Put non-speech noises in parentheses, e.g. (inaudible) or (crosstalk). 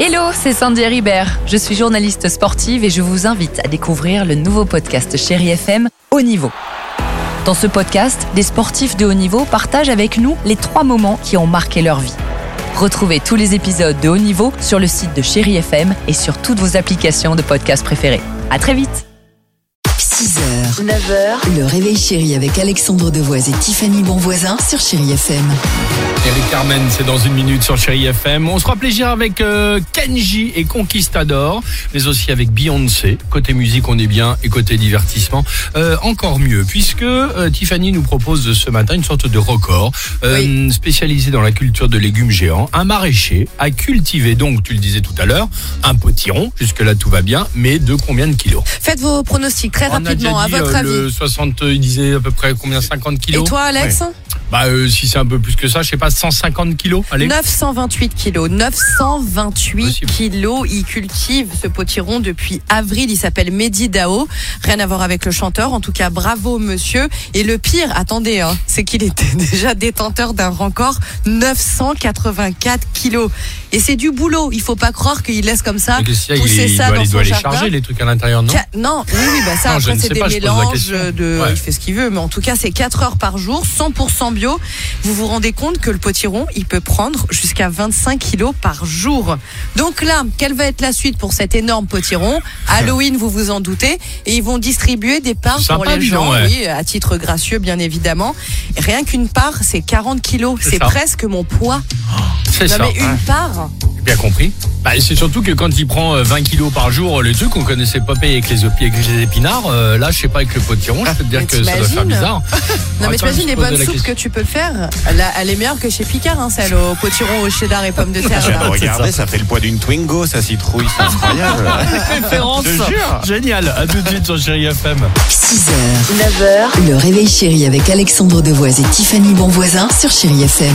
Hello, c'est Sandy Ribert. Je suis journaliste sportive et je vous invite à découvrir le nouveau podcast Chéri FM Haut Niveau. Dans ce podcast, des sportifs de haut niveau partagent avec nous les trois moments qui ont marqué leur vie. Retrouvez tous les épisodes de Haut Niveau sur le site de Chéri FM et sur toutes vos applications de podcast préférées. À très vite. 6h, 9h, le réveil chéri avec Alexandre Devoise et Tiffany Bonvoisin sur Chéri FM. Eric Carmen, c'est dans une minute sur Chéri FM. On se fera plaisir avec euh, Kenji et Conquistador, mais aussi avec Beyoncé. Côté musique, on est bien, et côté divertissement, euh, encore mieux, puisque euh, Tiffany nous propose ce matin une sorte de record euh, spécialisé dans la culture de légumes géants. Un maraîcher a cultivé, donc tu le disais tout à l'heure, un potiron. Jusque-là, tout va bien, mais de combien de kilos? Faites vos pronostics très On a déjà rapidement, à votre avis. le 60, il disait à peu près combien 50 Et kilos toi, Alex? Ouais. Bah, euh, si c'est un peu plus que ça, je sais pas, 150 kilos. Allez. 928 kilos. 928 Possible. kilos. Il cultive ce potiron depuis avril. Il s'appelle Mehdi Dao. Rien à voir avec le chanteur. En tout cas, bravo, monsieur. Et le pire, attendez, hein, c'est qu'il était (laughs) déjà détenteur d'un record 984 kilos. Et c'est du boulot. Il faut pas croire qu'il laisse comme ça il, pousser il ça doit, dans il son doit les jardin. charger, les trucs à l'intérieur, non Non, oui, oui, bah ça, Non, après, c'est des pas, mélanges de. Ouais. Il fait ce qu'il veut, mais en tout cas, c'est 4 heures par jour, 100% bio. Vous vous rendez compte que le potiron, il peut prendre jusqu'à 25 kilos par jour. Donc là, quelle va être la suite pour cet énorme potiron? Halloween, vous vous en doutez, et ils vont distribuer des parts pour les gens, ouais. oui, à titre gracieux, bien évidemment. Rien qu'une part, c'est 40 kilos. C'est presque mon poids. C'est Non, ça. mais une part. J'ai Bien compris. Bah, c'est surtout que quand il prend euh, 20 kilos par jour, euh, les trucs qu'on connaissait pas payer avec les, opi- avec les épinards, euh, là, je sais pas, avec le potiron, je peux te dire Mais que ça doit faire bizarre. (laughs) Non mais Attends, t'imagines je les pose bonnes la soupes que question. tu peux faire? Là, Elle est meilleure que chez Picard, hein, celle au potiron, au cheddar et pommes de terre. Là. regarder, ça fait le poids d'une Twingo, sa citrouille, c'est incroyable. (laughs) Référence. Je te jure. Génial. À tout de suite sur Chéri FM. 6h, 9h, le réveil chéri avec Alexandre Devoise et Tiffany Bonvoisin sur Chéri FM.